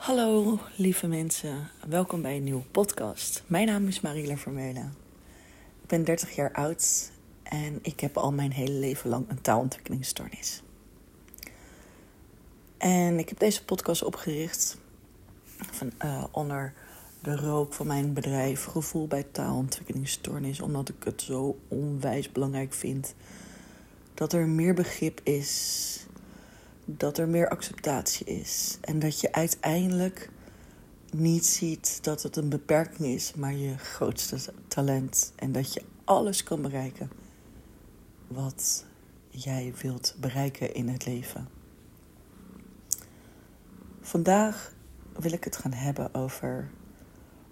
Hallo lieve mensen, welkom bij een nieuwe podcast. Mijn naam is Mariela Vermeulen. Ik ben 30 jaar oud en ik heb al mijn hele leven lang een taalontwikkelingsstoornis. En ik heb deze podcast opgericht van, uh, onder de rook van mijn bedrijf Gevoel bij taalontwikkelingsstoornis, omdat ik het zo onwijs belangrijk vind dat er meer begrip is dat er meer acceptatie is. En dat je uiteindelijk niet ziet dat het een beperking is, maar je grootste talent. En dat je alles kan bereiken wat jij wilt bereiken in het leven. Vandaag wil ik het gaan hebben over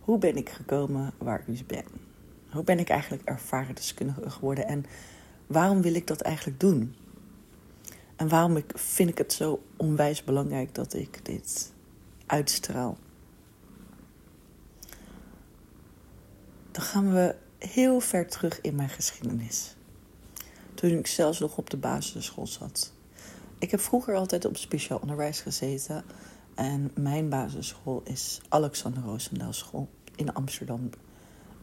hoe ben ik gekomen waar ik nu ben. Hoe ben ik eigenlijk ervaren deskundige geworden en waarom wil ik dat eigenlijk doen? En waarom vind ik het zo onwijs belangrijk dat ik dit uitstraal? Dan gaan we heel ver terug in mijn geschiedenis. Toen ik zelfs nog op de basisschool zat. Ik heb vroeger altijd op speciaal onderwijs gezeten. En mijn basisschool is Alexander Roosendaal School in Amsterdam.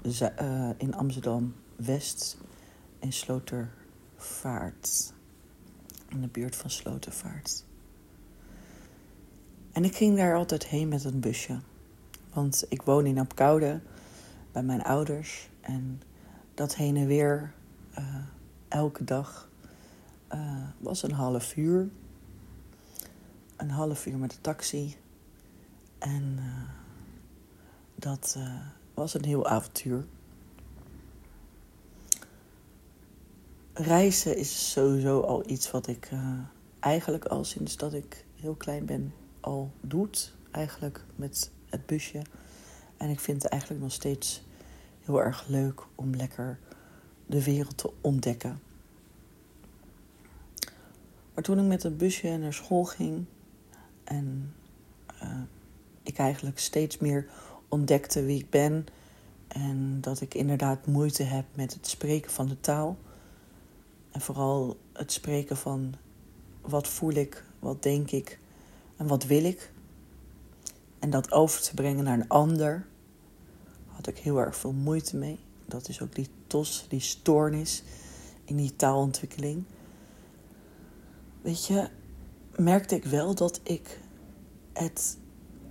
Uh, in Amsterdam West in Slotervaart in de buurt van Slotenvaart. En ik ging daar altijd heen met een busje. Want ik woon in Apkoude bij mijn ouders. En dat heen en weer uh, elke dag uh, was een half uur. Een half uur met de taxi. En uh, dat was een heel avontuur. Reizen is sowieso al iets wat ik uh, eigenlijk al sinds dat ik heel klein ben al doet. Eigenlijk met het busje. En ik vind het eigenlijk nog steeds heel erg leuk om lekker de wereld te ontdekken. Maar toen ik met het busje naar school ging en uh, ik eigenlijk steeds meer ontdekte wie ik ben en dat ik inderdaad moeite heb met het spreken van de taal en vooral het spreken van wat voel ik, wat denk ik en wat wil ik. En dat over te brengen naar een ander, had ik heel erg veel moeite mee. Dat is ook die tos, die stoornis in die taalontwikkeling. Weet je, merkte ik wel dat ik het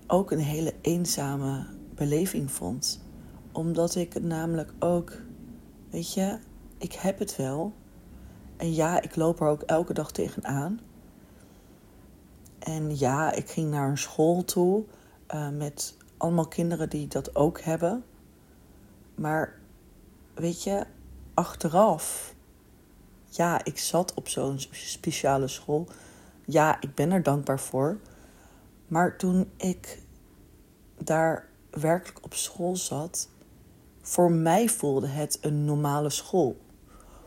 ook een hele eenzame beleving vond. Omdat ik namelijk ook, weet je, ik heb het wel, en ja, ik loop er ook elke dag tegenaan. En ja, ik ging naar een school toe uh, met allemaal kinderen die dat ook hebben. Maar weet je, achteraf, ja, ik zat op zo'n speciale school. Ja, ik ben er dankbaar voor. Maar toen ik daar werkelijk op school zat, voor mij voelde het een normale school.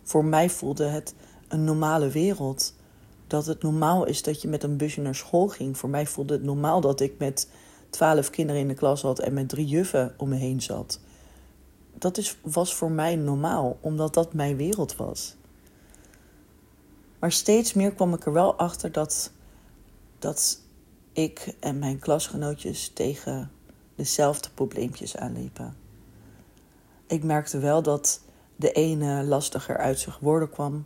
Voor mij voelde het een normale wereld. Dat het normaal is dat je met een busje naar school ging. Voor mij voelde het normaal dat ik met twaalf kinderen in de klas had en met drie juffen om me heen zat. Dat is, was voor mij normaal, omdat dat mijn wereld was. Maar steeds meer kwam ik er wel achter dat, dat ik en mijn klasgenootjes tegen dezelfde probleempjes aanliepen. Ik merkte wel dat de ene lastiger uit zijn woorden kwam,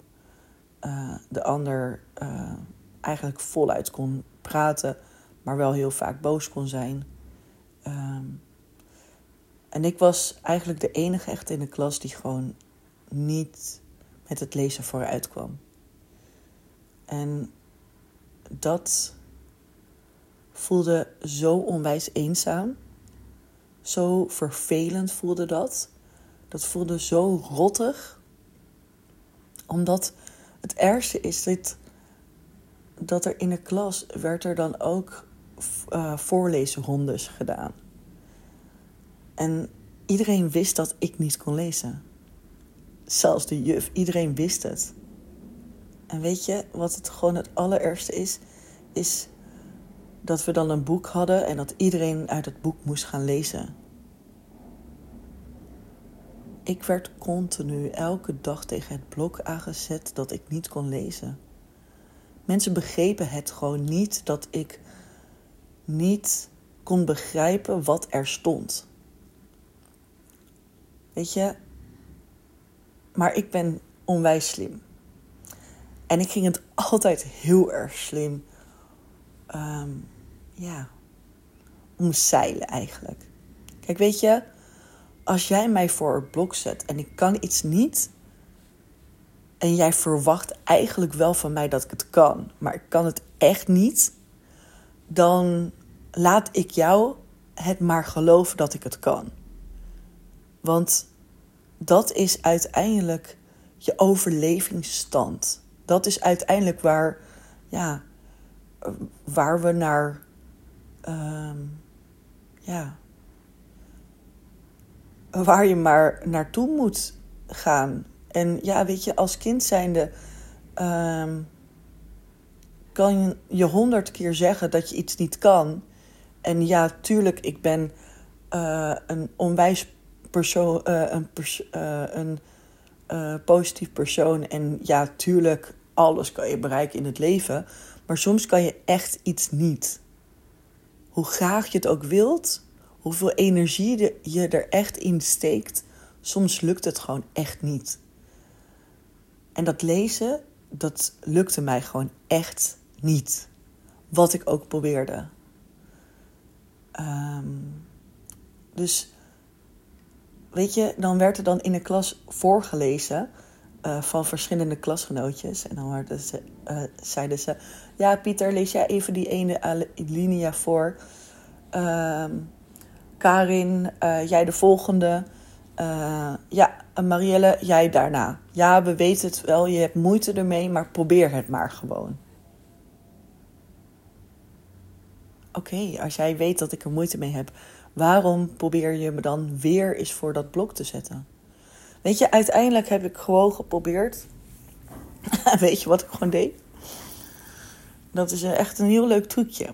uh, de ander uh, eigenlijk voluit kon praten, maar wel heel vaak boos kon zijn. Um, en ik was eigenlijk de enige echt in de klas die gewoon niet met het lezen vooruit kwam. En dat voelde zo onwijs eenzaam. Zo vervelend voelde dat. Dat voelde zo rottig. Omdat het ergste is dit, dat er in de klas werd er dan ook uh, voorleesrondes gedaan. En iedereen wist dat ik niet kon lezen. Zelfs de juf, iedereen wist het. En weet je wat het gewoon het allerergste is? Is dat we dan een boek hadden en dat iedereen uit het boek moest gaan lezen. Ik werd continu elke dag tegen het blok aangezet dat ik niet kon lezen. Mensen begrepen het gewoon niet dat ik niet kon begrijpen wat er stond. Weet je, maar ik ben onwijs slim. En ik ging het altijd heel erg slim, um, ja, omzeilen eigenlijk. Kijk, weet je, als jij mij voor het blok zet en ik kan iets niet, en jij verwacht eigenlijk wel van mij dat ik het kan, maar ik kan het echt niet, dan laat ik jou het maar geloven dat ik het kan. Want dat is uiteindelijk je overlevingsstand. Dat is uiteindelijk waar, ja, waar we naar, uh, ja, waar je maar naartoe moet gaan. En ja, weet je, als kind zijnde uh, kan je honderd keer zeggen dat je iets niet kan. En ja, tuurlijk, ik ben uh, een onwijs persoon, uh, een, uh, een positief persoon. En ja, tuurlijk, alles kan je bereiken in het leven. Maar soms kan je echt iets niet. Hoe graag je het ook wilt, hoeveel energie je er echt in steekt, soms lukt het gewoon echt niet. En dat lezen, dat lukte mij gewoon echt niet. Wat ik ook probeerde. Um, dus weet je, dan werd er dan in de klas voorgelezen uh, van verschillende klasgenootjes. En dan ze, uh, zeiden ze: Ja, Pieter, lees jij even die ene linia voor. Uh, Karin, uh, jij de volgende. ja, Marielle, jij daarna. Ja, we weten het wel, je hebt moeite ermee, maar probeer het maar gewoon. Oké, als jij weet dat ik er moeite mee heb, waarom probeer je me dan weer eens voor dat blok te zetten? Weet je, uiteindelijk heb ik gewoon geprobeerd. weet je wat ik gewoon deed? Dat is echt een heel leuk trucje.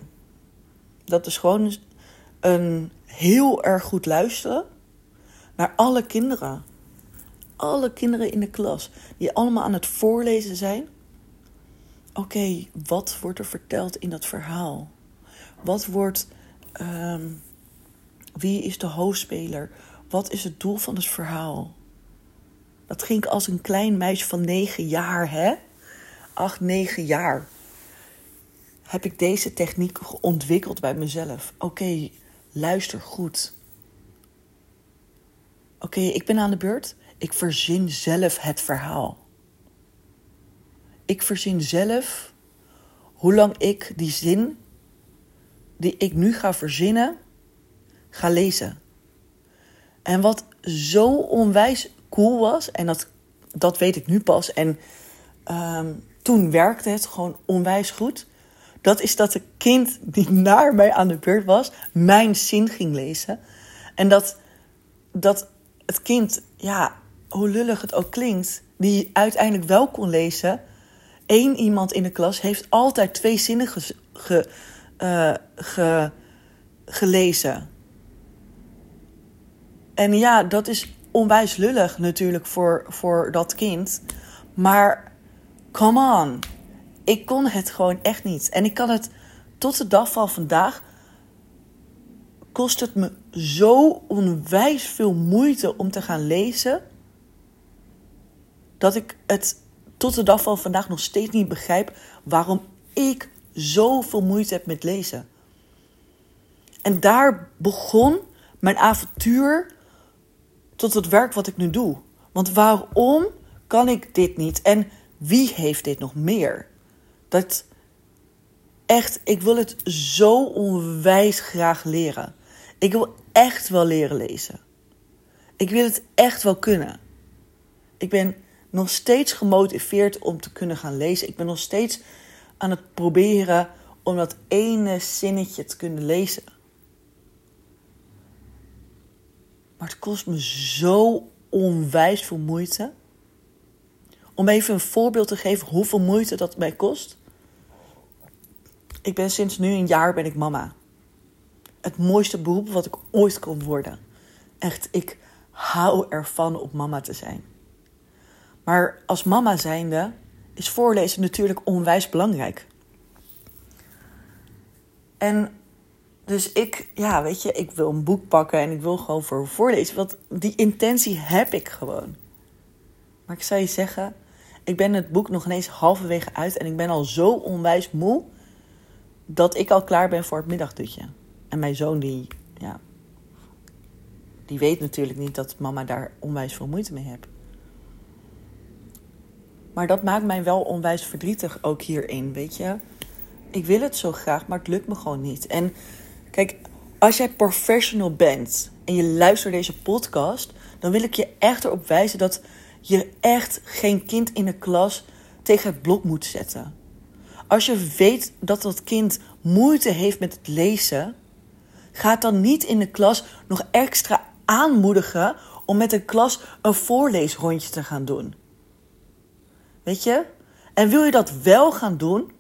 Dat is gewoon een heel erg goed luisteren naar alle kinderen. Alle kinderen in de klas die allemaal aan het voorlezen zijn. Oké, wat wordt er verteld in dat verhaal? Wat wordt. Um, wie is de hoofdspeler? Wat is het doel van het verhaal? Dat ging ik als een klein meisje van negen jaar, hè? Acht, negen jaar. Heb ik deze techniek ontwikkeld bij mezelf. Oké, luister goed. Oké, ik ben aan de beurt. Ik verzin zelf het verhaal. Ik verzin zelf hoe lang ik die zin die ik nu ga verzinnen, ga lezen. En wat zo onwijs cool was, en dat, dat weet ik nu pas, en ehm, toen werkte het gewoon onwijs goed. Dat is dat de kind die naar mij aan de beurt was, mijn zin ging lezen. En dat, dat het kind, ja, hoe lullig het ook klinkt, die uiteindelijk wel kon lezen. Eén iemand in de klas heeft altijd twee zinnen ge, ge, gelezen. En ja, dat is onwijs lullig natuurlijk voor, voor dat kind. Maar come on. Ik kon het gewoon echt niet. En ik kan het tot de dag van vandaag. Kost het me zo onwijs veel moeite om te gaan lezen. Dat ik het tot de dag van vandaag nog steeds niet begrijp waarom ik zoveel moeite heb met lezen. En daar begon mijn avontuur tot het werk wat ik nu doe. Want waarom kan ik dit niet? En wie heeft dit nog meer? Dat echt, ik wil het zo onwijs graag leren. Ik wil echt wel leren lezen. Ik wil het echt wel kunnen. Ik ben nog steeds gemotiveerd om te kunnen gaan lezen. Ik ben nog steeds aan het proberen om dat ene zinnetje te kunnen lezen. Maar het kost me zo onwijs veel moeite. Om even een voorbeeld te geven hoeveel moeite dat mij kost. Ik ben sinds nu een jaar ben ik mama. Het mooiste beroep wat ik ooit kon worden. Echt, ik hou ervan om mama te zijn. Maar als mama zijnde is voorlezen natuurlijk onwijs belangrijk. En dus ik, ja, weet je, ik wil een boek pakken en ik wil gewoon voor voorlezen. Want die intentie heb ik gewoon. Maar ik zou je zeggen, ik ben het boek nog ineens halverwege uit en ik ben al zo onwijs moe dat ik al klaar ben voor het middagdutje. En mijn zoon die, ja, die weet natuurlijk niet dat mama daar onwijs veel moeite mee heeft. Maar dat maakt mij wel onwijs verdrietig ook hierin, weet je. Ik wil het zo graag, maar het lukt me gewoon niet. En kijk, als jij professional bent en je luistert deze podcast, dan wil ik je echt erop wijzen dat je echt geen kind in de klas tegen het blok moet zetten. Als je weet dat dat kind moeite heeft met het lezen, ga dan niet in de klas nog extra aanmoedigen om met de klas een voorleesrondje te gaan doen. Weet je? En wil je dat wel gaan doen,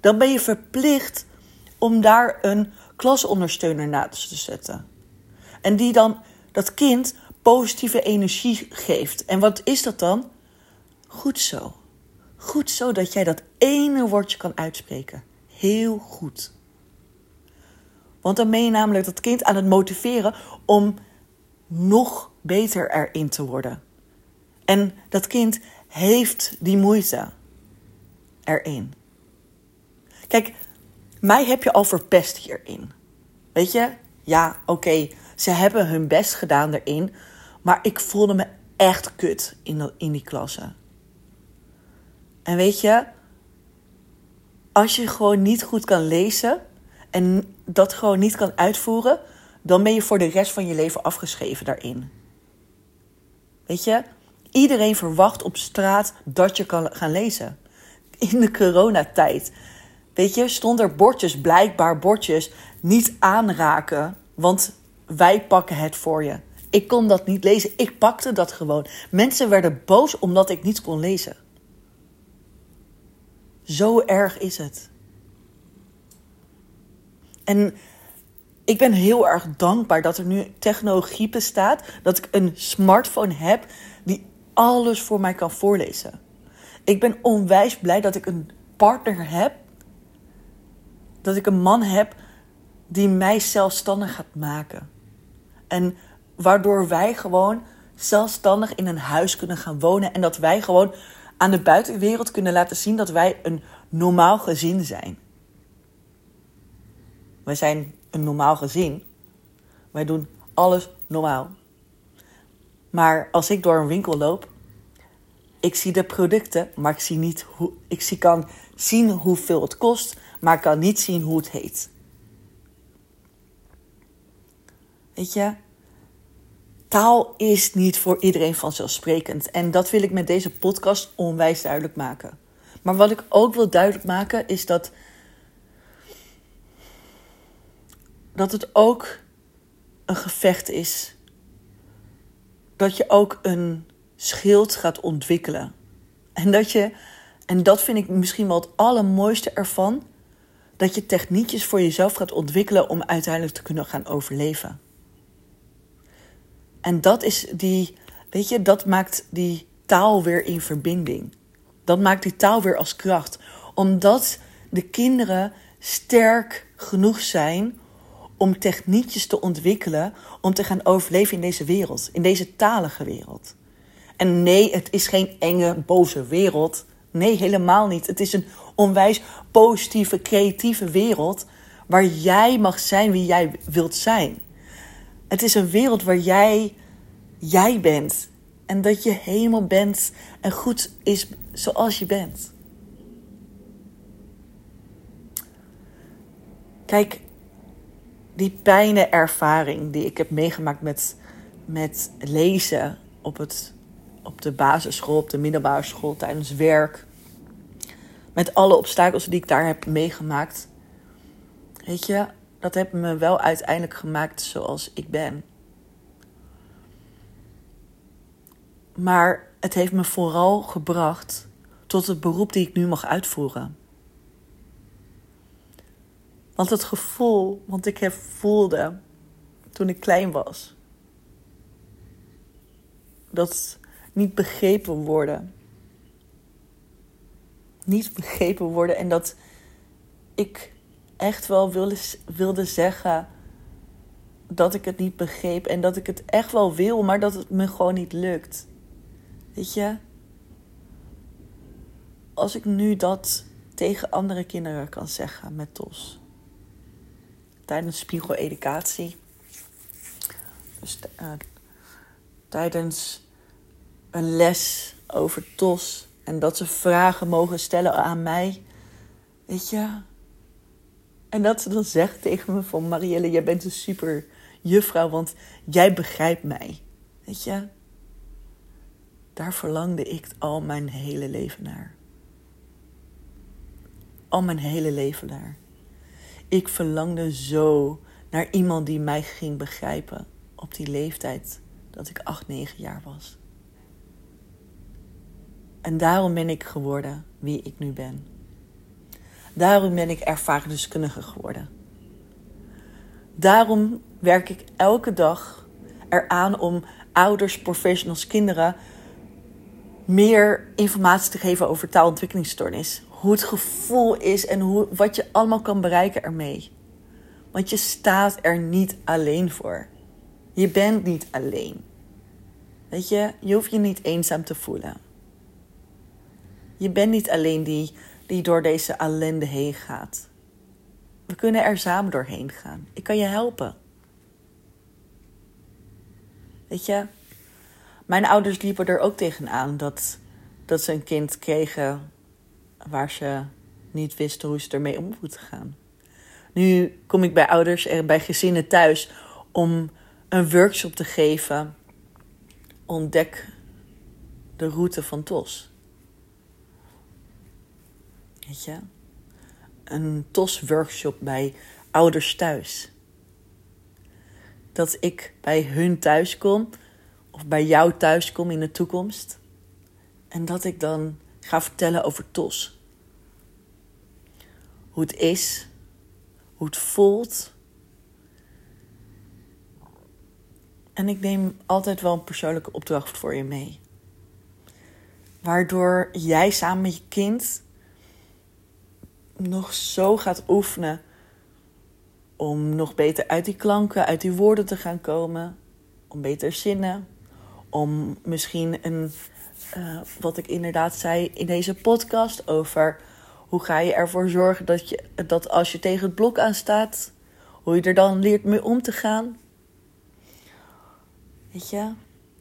dan ben je verplicht om daar een klasondersteuner naast te zetten. En die dan dat kind positieve energie geeft. En wat is dat dan? Goed zo. Goed zo dat jij dat ene woordje kan uitspreken. Heel goed. Want dan ben je namelijk dat kind aan het motiveren om nog beter erin te worden. En dat kind heeft die moeite erin. Kijk, mij heb je al verpest hierin. Weet je? Ja, oké, ze hebben hun best gedaan erin. Maar ik voelde me echt kut in, in die klasse. En weet je, als je gewoon niet goed kan lezen en dat gewoon niet kan uitvoeren, dan ben je voor de rest van je leven afgeschreven daarin. Weet je, iedereen verwacht op straat dat je kan gaan lezen. In de coronatijd, weet je, stond er bordjes, blijkbaar bordjes, niet aanraken, want wij pakken het voor je. Ik kon dat niet lezen. Ik pakte dat gewoon. Mensen werden boos omdat ik niet kon lezen. Zo erg is het. En ik ben heel erg dankbaar dat er nu technologie bestaat. Dat ik een smartphone heb die alles voor mij kan voorlezen. Ik ben onwijs blij dat ik een partner heb. Dat ik een man heb die mij zelfstandig gaat maken. En waardoor wij gewoon zelfstandig in een huis kunnen gaan wonen. En dat wij gewoon aan de buitenwereld kunnen laten zien dat wij een normaal gezin zijn. Wij zijn een normaal gezin. Wij doen alles normaal. Maar als ik door een winkel loop, ik zie de producten, maar ik zie niet hoe. Ik zie, kan zien hoeveel het kost, maar ik kan niet zien hoe het heet. Weet je, taal is niet voor iedereen vanzelfsprekend. En dat wil ik met deze podcast onwijs duidelijk maken. Maar wat ik ook wil duidelijk maken is dat. Dat het ook een gevecht is. Dat je ook een schild gaat ontwikkelen. En dat je, en dat vind ik misschien wel het allermooiste ervan, dat je techniekjes voor jezelf gaat ontwikkelen om uiteindelijk te kunnen gaan overleven. En dat is die, weet je, dat maakt die taal weer in verbinding. Dat maakt die taal weer als kracht. Omdat de kinderen sterk genoeg zijn om techniekjes te ontwikkelen om te gaan overleven in deze wereld, in deze talige wereld. En nee, het is geen enge, boze wereld. Nee, helemaal niet. Het is een onwijs positieve, creatieve wereld waar jij mag zijn wie jij wilt zijn. Het is een wereld waar jij jij bent. En dat je helemaal bent en goed is zoals je bent. Kijk, die pijnenervaring die ik heb meegemaakt met, met lezen op, het, op de basisschool, op de middelbare school, tijdens werk. Met alle obstakels die ik daar heb meegemaakt. Weet je, dat heeft me wel uiteindelijk gemaakt zoals ik ben. Maar het heeft me vooral gebracht tot het beroep die ik nu mag uitvoeren. Want het gevoel, want ik voelde toen ik klein was, dat niet begrepen worden. Niet begrepen worden en dat ik echt wel wilde, wilde zeggen dat ik het niet begreep en dat ik het echt wel wil, maar dat het me gewoon niet lukt. Weet je? Als ik nu dat tegen andere kinderen kan zeggen met TOS. Tijdens spiegeleducatie. Dus uh, tijdens een les over TOS. En dat ze vragen mogen stellen aan mij. Weet je? En dat ze dan zegt tegen me van... Marielle, jij bent een super juffrouw, want jij begrijpt mij. Weet je? Daar verlangde ik al mijn hele leven naar. Al mijn hele leven naar. Ik verlangde zo naar iemand die mij ging begrijpen op die leeftijd dat ik 8, 9 jaar was. En daarom ben ik geworden wie ik nu ben. Daarom ben ik ervaringsdeskundige geworden. Daarom werk ik elke dag eraan om ouders, professionals, kinderen meer informatie te geven over taalontwikkelingsstoornis. Hoe het gevoel is en hoe, wat je allemaal kan bereiken ermee. Want je staat er niet alleen voor. Je bent niet alleen. Weet je, je hoeft je niet eenzaam te voelen. Je bent niet alleen die, die door deze ellende heen gaat. We kunnen er samen doorheen gaan. Ik kan je helpen. Weet je, mijn ouders liepen er ook tegenaan dat, dat ze een kind kregen waar ze niet wisten hoe ze ermee om moeten gaan. Nu kom ik bij ouders en bij gezinnen thuis om een workshop te geven. Ontdek de route van TOS. Weet je? Een TOS-workshop bij ouders thuis. Dat ik bij hun thuis kom, of bij jou thuis kom in de toekomst. En dat ik dan ga vertellen over TOS. Hoe het is, hoe het voelt. En ik neem altijd wel een persoonlijke opdracht voor je mee. Waardoor jij samen met je kind nog zo gaat oefenen om nog beter uit die klanken, uit die woorden te gaan komen, om beter zinnen, om misschien een, uh, wat ik inderdaad zei in deze podcast over hoe ga je ervoor zorgen dat, je, dat als je tegen het blok aanstaat, hoe je er dan leert mee om te gaan. Weet je?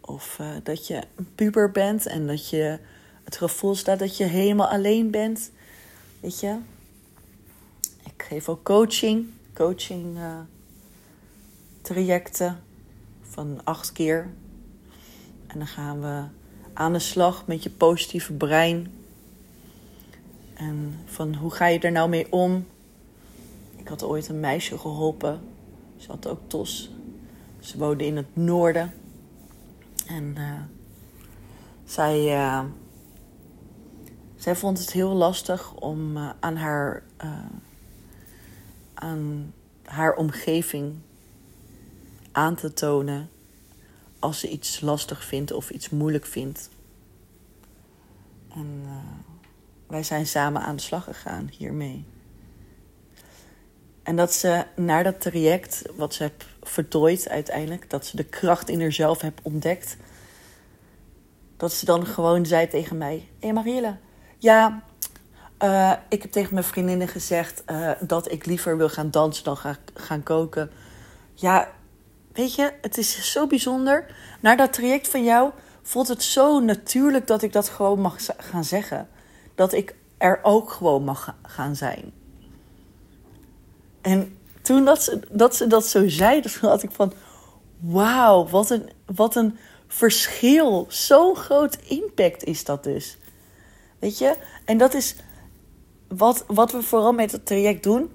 Of uh, dat je een puber bent en dat je het gevoel staat dat je helemaal alleen bent. Weet je? Ik geef ook coaching, coaching uh, trajecten van acht keer. En dan gaan we aan de slag met je positieve brein. En van hoe ga je er nou mee om? Ik had ooit een meisje geholpen. Ze had ook TOS. Ze woonde in het noorden. En uh, zij, uh, zij vond het heel lastig om aan haar aan haar omgeving aan te tonen als ze iets lastig vindt of iets moeilijk vindt. En uh, wij zijn samen aan de slag gegaan hiermee. En dat ze naar dat traject, wat ze heeft vertooid uiteindelijk, dat ze de kracht in haarzelf heeft ontdekt, dat ze dan gewoon zei tegen mij: Hé Marielle, ja, uh, ik heb tegen mijn vriendinnen gezegd uh, dat ik liever wil gaan dansen dan ga, gaan koken. Ja, weet je, het is zo bijzonder. Na dat traject van jou voelt het zo natuurlijk dat ik dat gewoon mag gaan zeggen. Dat ik er ook gewoon mag gaan zijn. En toen dat ze dat, ze dat zo zei, toen had ik van... Wauw, wat een, wat een verschil. Zo'n groot impact is dat dus. Weet je? En dat is wat, wat we vooral met het traject doen,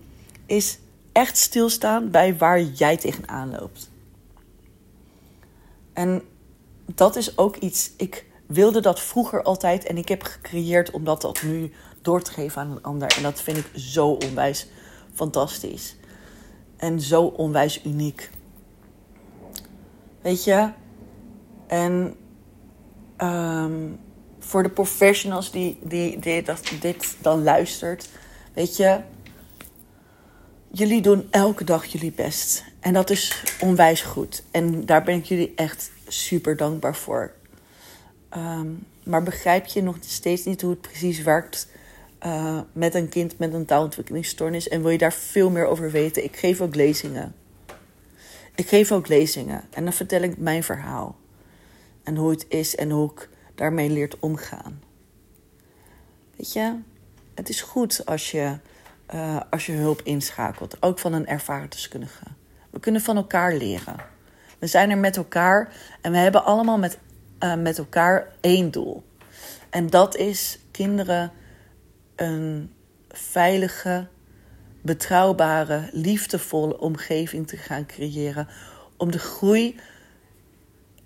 is echt stilstaan bij waar jij tegenaan loopt. En dat is ook iets, ik wilde dat vroeger altijd en ik heb gecreëerd om dat, nu door te geven aan een ander. En dat vind ik zo onwijs fantastisch. En zo onwijs uniek. Weet je? En um, voor de professionals die, die, dit dan luistert. Weet je, jullie doen elke dag jullie best. En dat is onwijs goed. En daar ben ik jullie echt super dankbaar voor. Ehm, maar begrijp je nog steeds niet hoe het precies werkt uh, met een kind met een taalontwikkelingsstoornis? En wil je daar veel meer over weten? Ik geef ook lezingen. Ik geef ook lezingen. En dan vertel ik mijn verhaal. En hoe het is en hoe ik daarmee leert omgaan. Weet je, het is goed als je, uh, als je hulp inschakelt. Ook van een ervaren deskundige. We kunnen van elkaar leren. We zijn er met elkaar en we hebben allemaal met, uh, met elkaar één doel. En dat is kinderen een veilige, betrouwbare, liefdevolle omgeving te gaan creëren. Om de groei,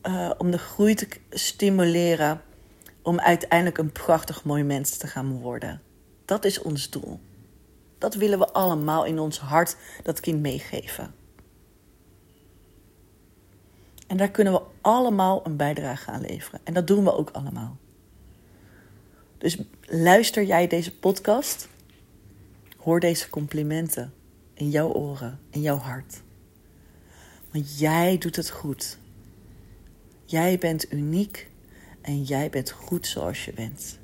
uh, om de groei te stimuleren. Om uiteindelijk een prachtig mooi mens te gaan worden. Dat is ons doel. Dat willen we allemaal in ons hart dat kind meegeven. En daar kunnen we allemaal een bijdrage aan leveren. En dat doen we ook allemaal. Dus luister jij deze podcast? Hoor deze complimenten in jouw oren, in jouw hart. Want jij doet het goed. Jij bent uniek en jij bent goed zoals je bent.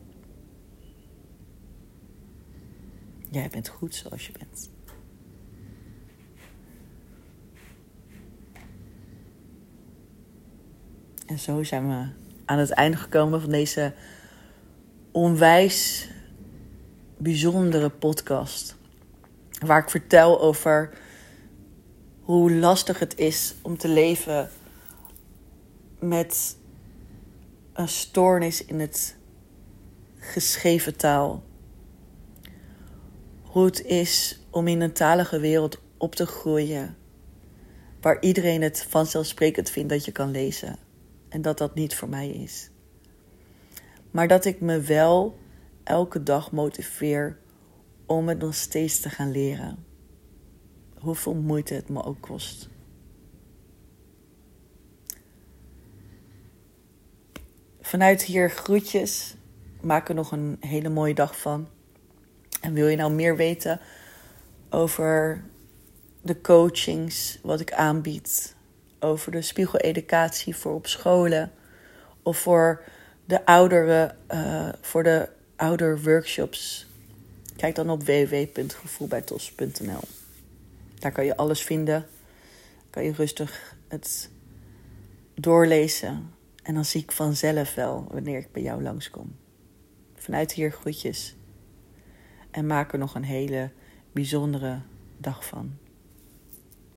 Jij bent goed zoals je bent. En zo zijn we aan het einde gekomen van deze onwijs bijzondere podcast. Waar ik vertel over hoe lastig het is om te leven met een stoornis in het geschreven taal. Hoe het is om in een talige wereld op te groeien. Waar iedereen het vanzelfsprekend vindt dat je kan lezen. En dat dat niet voor mij is. Maar dat ik me wel elke dag motiveer om het nog steeds te gaan leren. Hoeveel moeite het me ook kost. Vanuit hier groetjes. Maak er nog een hele mooie dag van. En wil je nou meer weten over de coachings, wat ik aanbied, over de spiegeleducatie voor op scholen of voor de oudere, uh, voor de ouder workshops. Kijk dan op www.gevoelbijtos.nl. Daar kan je alles vinden. Kan je rustig het doorlezen. En dan zie ik vanzelf wel wanneer ik bij jou langskom. Vanuit hier groetjes. En maak er nog een hele bijzondere dag van.